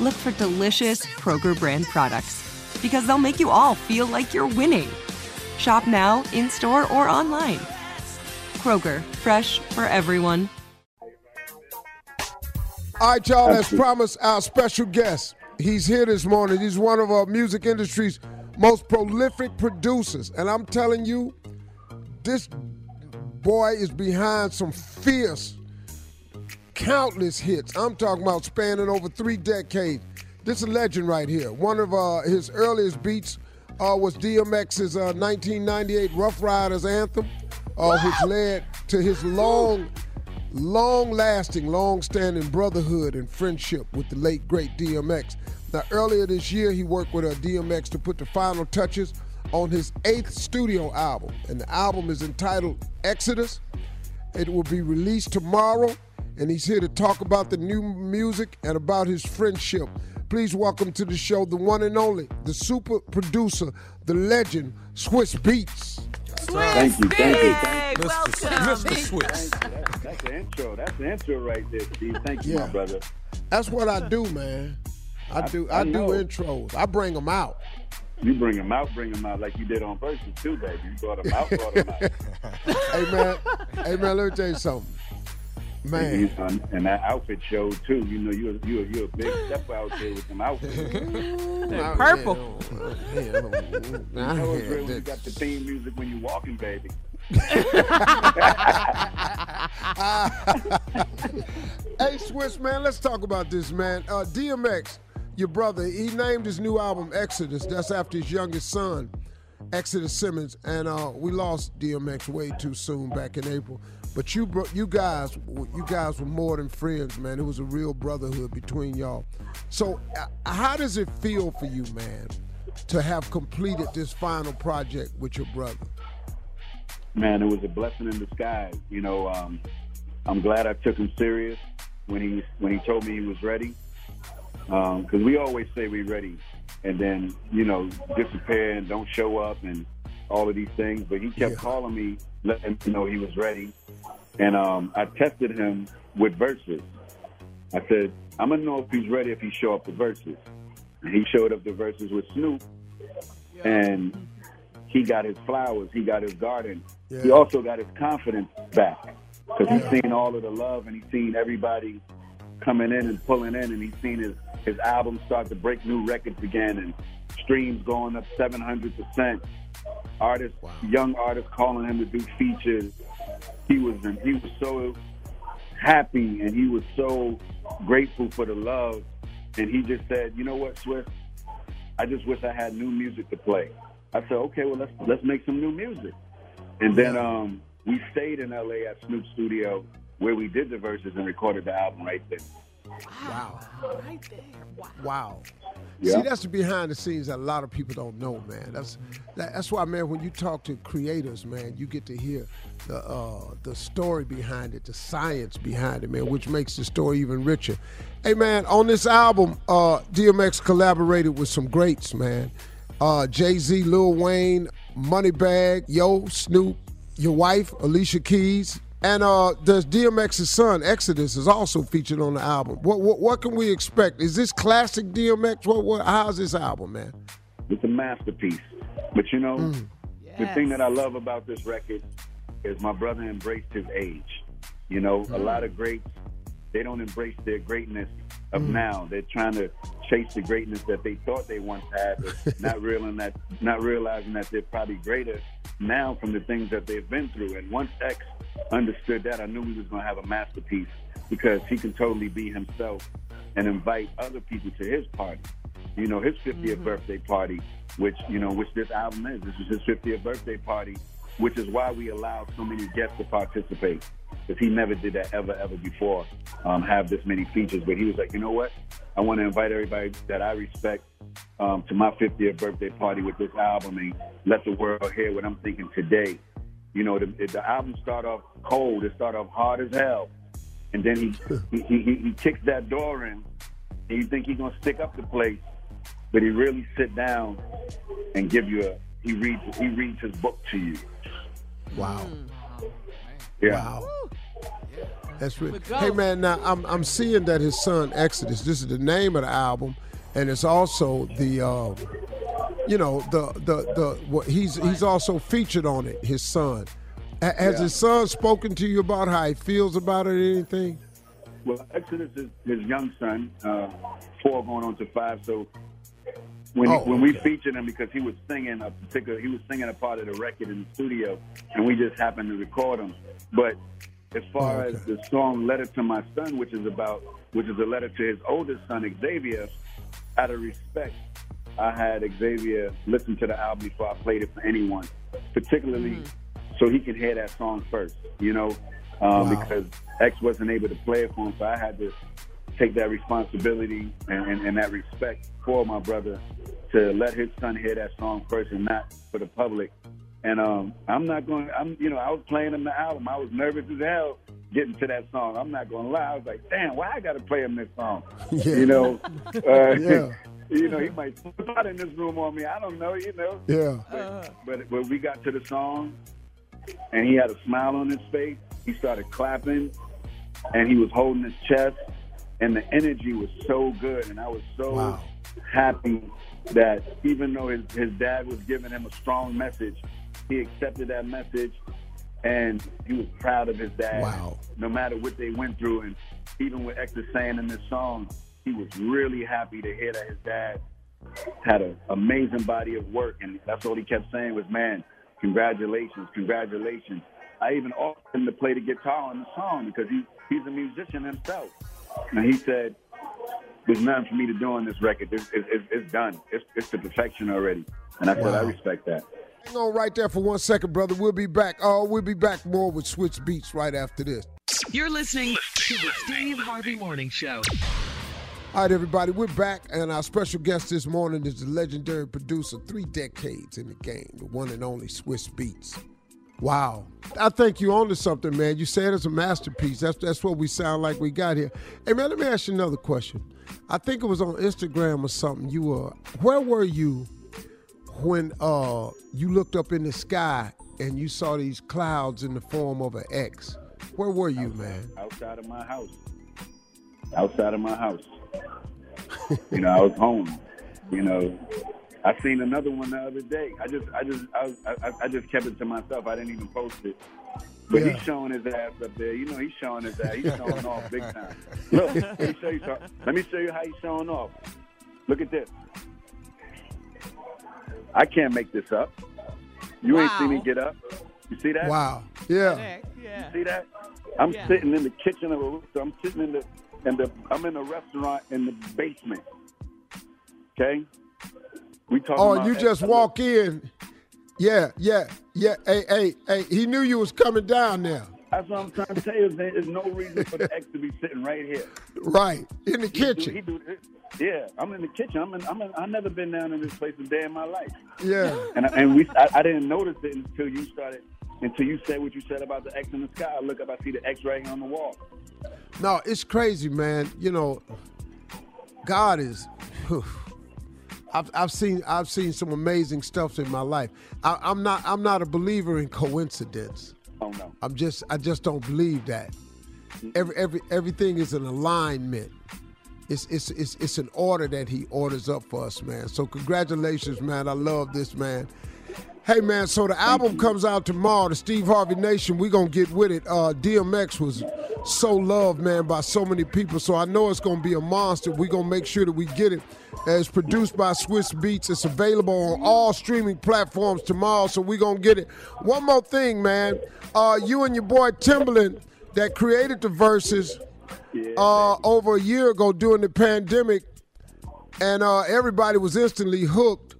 look for delicious Kroger brand products because they'll make you all feel like you're winning. Shop now, in store, or online. Kroger, fresh for everyone. All right, y'all, as promised, our special guest. He's here this morning. He's one of our music industry's most prolific producers. And I'm telling you, this boy is behind some fierce, countless hits. I'm talking about spanning over three decades. This is a legend right here. One of uh, his earliest beats uh, was DMX's uh, 1998 Ruff Ryders anthem, uh, which led to his long long lasting, long standing brotherhood and friendship with the late, great DMX. Now, earlier this year, he worked with uh, DMX to put the final touches on his eighth studio album, and the album is entitled Exodus. It will be released tomorrow, and he's here to talk about the new music and about his friendship. Please welcome to the show the one and only, the super producer, the legend, Swizz Beatz. Swizz Thank you, thank you, Big, Mr. welcome. Mr. Swizz. That's, that's the intro. That's the intro right there, Steve. Thank you, Yeah. my brother. That's what I do, man. I do. I, I do intros. I bring them out. You bring them out, bring them out like you did on Verzuz too, baby. You brought them out, brought them out. hey man, hey man, let me tell you something, man. You- and that outfit showed too. You know, you're you're you're a big step out there with them outfits. Purple. Yeah, You know it's real when you got the theme music when you're walking, baby. Hey, Swizz man, let's talk about this, man. Uh, DMX, your brother, he named his new album Exodus. That's after his youngest son, Exodus Simmons, and uh, we lost DMX way too soon back in April. But you, bro- you guys, you guys were more than friends, man. It was a real brotherhood between y'all. So, uh, how does it feel for you, man, to have completed this final project with your brother? Man, it was a blessing in disguise. You know, um, I'm glad I took him serious when he when he told me he was ready. Because we always say we're ready, and then you know disappear and don't show up and all of these things. But he kept Yeah. calling me, letting me know he was ready, and um, I tested him with Verzuz. I said, I'm gonna know if he's ready if he show up the Verzuz. And he showed up the Verzuz with Snoop, and he got his flowers, he got his garden. Yeah. He also got his confidence back because he's seen all of the love and he's seen everybody coming in and pulling in, and he's seen his his album start to break new records again, and streams going up 700 percent. Artists, young artists calling him to do features. He was he was so happy and he was so grateful for the love, and he just said, "You know what, Swift? I just wish I had new music to play." I said, "Okay, well let's let's make some new music." And then um, we stayed in LA at Snoop Studio where we did the Verzuz and recorded the album right there. Wow. Right there. Wow. Wow. Yeah. See, that's the behind the scenes that a lot of people don't know, man. That's that, that's why, man. When you talk to creators, man, you get to hear the uh, the story behind it, the science behind it, man, which makes the story even richer. Hey, man, on this album, uh, DMX collaborated with some greats, man. Uh, Jay Z, Lil Wayne, Moneybagg, Yo, Snoop, your wife Alicia Keys, and uh, there's DMX's son Exodus is also featured on the album. What what, what can we expect? Is this classic DMX? What, what how's this album, man? It's a masterpiece. But you know, the thing that I love about this record is my brother embraced his age. You know, a lot of greats, they don't embrace their greatness of now. They're trying to chase the greatness that they thought they once had, not realizing that not realizing that they're probably greater now from the things that they've been through. And once X understood that, I knew we was gonna have a masterpiece because he can totally be himself and invite other people to his party. You know, his 50th birthday party, which you know, which this album is. This is his 50th birthday party, which is why we allow so many guests to participate. Because he never did that ever, ever before, um, have this many features. But he was like, you know what? I want to invite everybody that I respect um, to my 50th birthday party with this album and let the world hear what I'm thinking today. You know, the, the album start off cold. It start off hard as hell. And then he, he, he, he, he kicks that door in. And you think he's going to stick up the place. But he really sit down and give you a, he reads, he reads his book to you. Wow. Yeah. Wow. That's really. Hey man, now I'm I'm seeing that his son Exodus. This is the name of the album, and it's also the, um, you know, the the the what he's he's also featured on it. His son. Ha- Has Yeah. his son spoken to you about how he feels about it or anything? Well, Exodus is his young son, uh, four going on to five. So when Oh, when we featured him because he was singing a particular, he was singing a part of the record in the studio, and we just happened to record him. But as far Oh, as the song "Letter to My Son," which is about, which is a letter to his oldest son Xavier, out of respect, I had Xavier listen to the album before I played it for anyone, particularly so he can hear that song first. You know, um, Wow. because X wasn't able to play it for him, so I had to take that responsibility and, and, and that respect for my brother to let his son hear that song first and not for the public. And um, I'm not going. I'm you know I was playing him the album. I was nervous as hell getting to that song. I'm not going to lie. I was like, damn, why I got to play him this song? Yeah. You know, uh, Yeah. you know he might flip out in this room on me. I don't know. You know. Yeah. But but we got to the song, and he had a smile on his face. He started clapping, and he was holding his chest, and the energy was so good, and I was so Wow. happy that even though his his dad was giving him a strong message, he accepted that message, and he was proud of his dad. Wow. No matter what they went through, and even with X is saying in this song, he was really happy to hear that his dad had an amazing body of work, and that's all he kept saying was, "Man, congratulations, congratulations." I even offered him to play the guitar on the song because he he's a musician himself, and he said, "There's nothing for me to do on this record. It's, it's, it's- done. It's, it's to perfection already." And I said, "I respect that." Hang on right there for one second, brother. We'll be back. Oh, we'll be back more with Swizz Beatz right after this. You're listening to the Steve Harvey Morning Show. All right, everybody, we're back, and our special guest this morning is the legendary producer, three decades in the game, the one and only Swizz Beatz. Wow. I think you onto something, man. You said it's a masterpiece. That's that's what we sound like we got here. Hey man, let me ask you another question. I think it was on Instagram or something. You were where were you when uh you looked up in the sky and you saw these clouds in the form of an X? Where were you, man? Outside of my house. outside of my house. you know, I was home. You know, I seen another one the other day. I just, I just, I, was, I, I just kept it to myself. I didn't even post it. But Yeah. he's showing his ass up there. You know, he's showing his ass. He's showing off big time. Look, let me show you. Let me show you how he's showing off. Look at this. I can't make this up. You ain't seen me get up. You see that? Wow. Yeah. Yeah. See that? I'm Yeah. sitting in the kitchen of a rooster. I'm sitting in the in the I'm in a restaurant in the basement. Okay? We talking Oh, about you just X- walk in. Yeah, yeah, yeah. Hey, hey, hey. He knew you was coming down there. That's what I'm trying to tell you. There's no reason for the X to be sitting right here. Right. In the He do- kitchen. he do this. Yeah, I'm in the kitchen. I'm in. I'm in. I've never been down in this place a day in my life. Yeah. And and we. I, I didn't notice it until you started. Until you said what you said about the X in the sky. I look up. I see the X right here on the wall. No, it's crazy, man. You know, God is. I've, I've seen I've seen some amazing stuff in my life. I, I'm not I'm not a believer in coincidence. Oh no. I'm just I just don't believe that. Every every everything is an alignment. It's it's it's it's an order that he orders up for us, man. So congratulations, man. I love this, man. Hey man, so the album comes out tomorrow, the Steve Harvey Nation. We gonna get with it. Uh, DMX was so loved, man, by so many people. So I know it's gonna be a monster. We gonna make sure that we get it. It's produced by Swizz Beatz. It's available on all streaming platforms tomorrow. So we gonna get it. One more thing, man. Uh, you and your boy Timbaland that created the Verzuz uh, over a year ago during the pandemic, and uh, everybody was instantly hooked.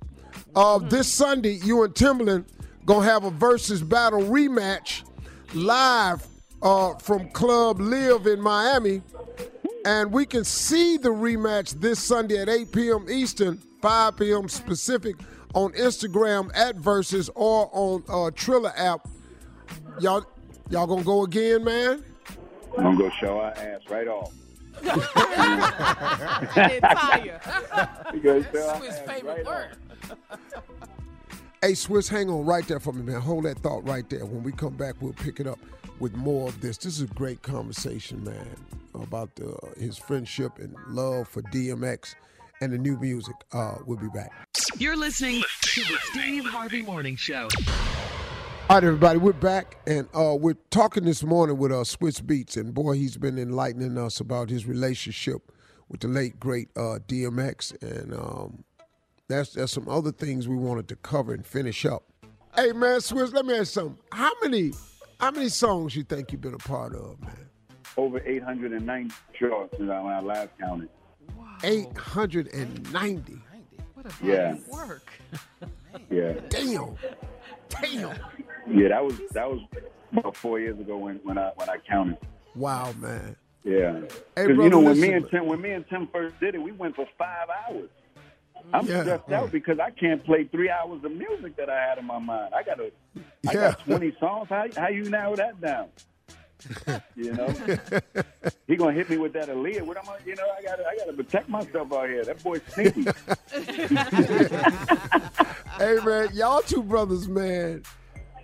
Uh, this Sunday, you and Timbaland gonna have a Verzuz battle rematch live uh, from Club LIV in Miami, and we can see the rematch this Sunday at 8 p.m. Eastern, 5 p.m. Pacific on Instagram at Verzuz or on uh, Triller app. Y'all, y'all gonna go again, man? I'm gonna go show our ass right off. Entire. We show our His ass favorite right word. off. Hey, Swizz, hang on right there for me, man. Hold that thought right there. When we come back, we'll pick it up with more of this. This is a great conversation, man, about uh, his friendship and love for DMX and the new music. Uh, we'll be back. You're listening to the Steve Harvey Morning Show. All right, everybody, we're back, and uh, we're talking this morning with uh, Swizz Beatz, and boy, he's been enlightening us about his relationship with the late great uh, DMX, and um, that's there's some other things we wanted to cover and finish up. Hey, man, Swizz, let me ask you something. How many how many songs you think you've been a part of, man? Over 890 shows when I when I last counted. Eight hundred and ninety. What a Yeah. work. Yeah, Damn. Damn. Yeah. That was that was about four years ago when when I when I counted. Wow, man. Yeah, Hey, because you know when me and. Tim when me and Tim first did it, we went for five hours. I'm Yeah. stressed out because I can't play three hours of music that I had in my mind. I got to I Yeah. got 20 songs. How how you narrow that down? you know, he gonna hit me with that Aaliyah. What am I? You know, I gotta I gotta protect myself out here. That boy's sneaky. Hey man, y'all two brothers, man,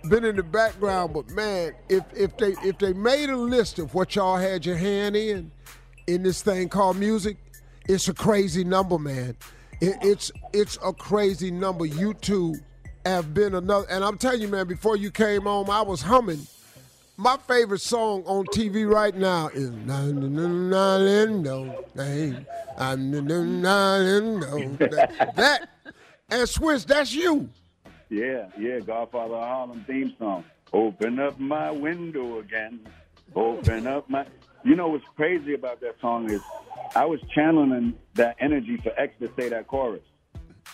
been in the background, but man, if if they if they made a list of what y'all had your hand in in this thing called music, it's a crazy number, man. It, it's it's a crazy number. You two have been another, and I'm telling you, man, before you came home, I was humming. My favorite song on TV right now is that and Swizz, that's you. Yeah, yeah, Godfather of Harlem theme song. Open up my window again. Open up my. You know what's crazy about that song is I was channeling that energy for X to say that chorus.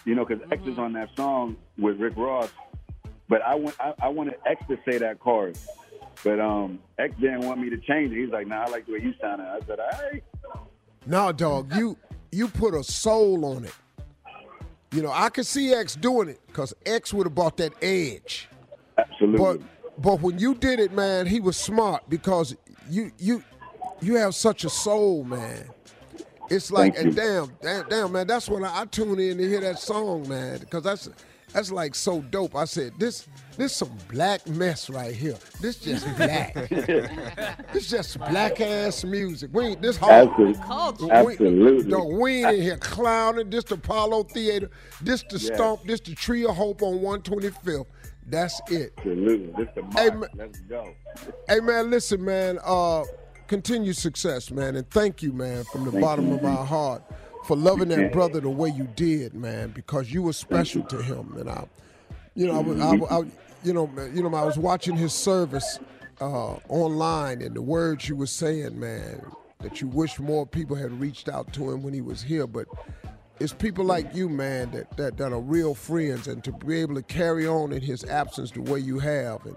You know, because X is on that song with Rick Ross, but I want I, I wanted X to say that chorus, but um X didn't want me to change it. He's like, Nah, I like the way you sound. I said, All right. No, dog, you you put a soul on it. You know, I could see X doing it because X would have bought that edge. Absolutely. But but when you did it, man, he was smart because you you you have such a soul, man. It's like and damn, damn, damn, man. That's when I, I tune in to hear that song, man, because that's That's like so dope. I said, this this some black mess right here. This just black. this just black ass music. We ain't this hard. Absolutely. Absolutely. No, we ain't in here clowning. This the Apollo Theater. This the Yeah. Stomp. This the Tree of Hope on 125th. That's it. Absolutely. This the mark. Hey, ma- Let's go. Hey man, listen, man. Uh, continued success, man, and thank you, man, from the Thank bottom you. of our heart for loving that brother the way you did, man, because you were special to him, and I, you know, I, was- I, I, you know, you know, I was watching his service uh, online, and the words you were saying, man, that you wish more people had reached out to him when he was here, but it's people like you, man, that, that that are real friends, and to be able to carry on in his absence the way you have, and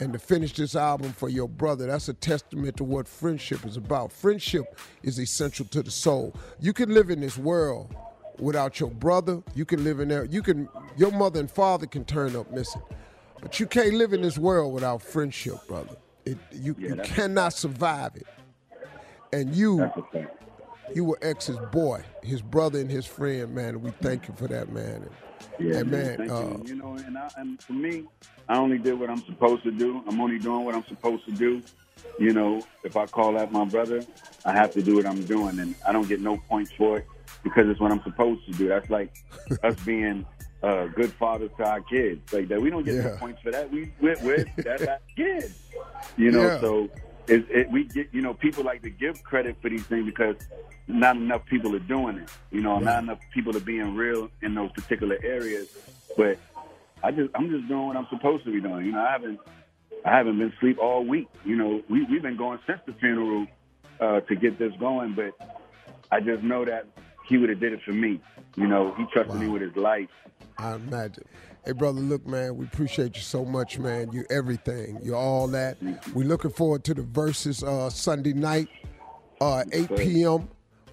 and to finish this album for your brother, that's a testament to what friendship is about. Friendship is essential to the soul. You can live in this world without your brother. You can live in there. You can. Your mother and father can turn up missing, but you can't live in this world without friendship, brother. It, you Yeah, you cannot survive it. And you That's a fact. You were X's boy, his brother and his friend, man. We thank you for that, man. And, Yeah, and man, uh, you. You know, and, I, and for me, I only did what I'm supposed to do. I'm only doing what I'm supposed to do. You know, if I call out my brother, I have to do what I'm doing, and I don't get no points for it because it's what I'm supposed to do. That's like us being uh, good fathers to our kids. Like that, we don't get Yeah. no points for that. We we're, we're that's our kids. You know, Yeah. so it, it, we get you know people like to give credit for these things because not enough people are doing it. You know, not enough people are being real in those particular areas. But I just I'm just doing what I'm supposed to be doing. You know, I haven't I haven't been asleep all week. You know, we we've been going since the funeral uh, to get this going, but I just know that he would have did it for me. You know, he trusted me with his life. I imagine. Hey, brother, look, man, we appreciate you so much, man. You're everything. You're all that. We're looking forward to the Verzuz uh, Sunday night, uh, 8 p.m.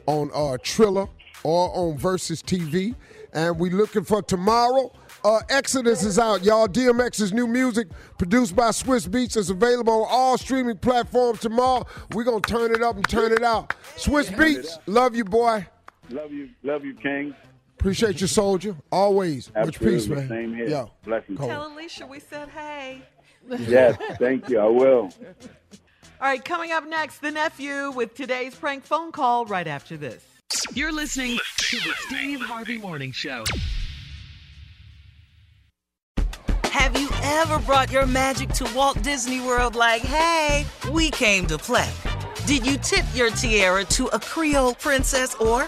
on uh, Triller or on Verzuz TV. And we're looking for tomorrow. Uh, Exodus is out, y'all. DMX's new music, produced by Swizz Beatz, is available on all streaming platforms tomorrow. We're going to turn it up and turn it out. Swizz Beatz, love you, boy. Love you, love you, King. Appreciate you, soldier. Always. Much peace, Absolutely. man. Same here. Yo. Blessings. Cool. Tell Alicia we said hey. Yes, thank you. I will. All right, coming up next, the nephew with today's prank phone call right after this. You're listening to the Steve Harvey Morning Show. Have you ever brought your magic to Walt Disney World like, hey, we came to play? Did you tip your tiara to a Creole princess or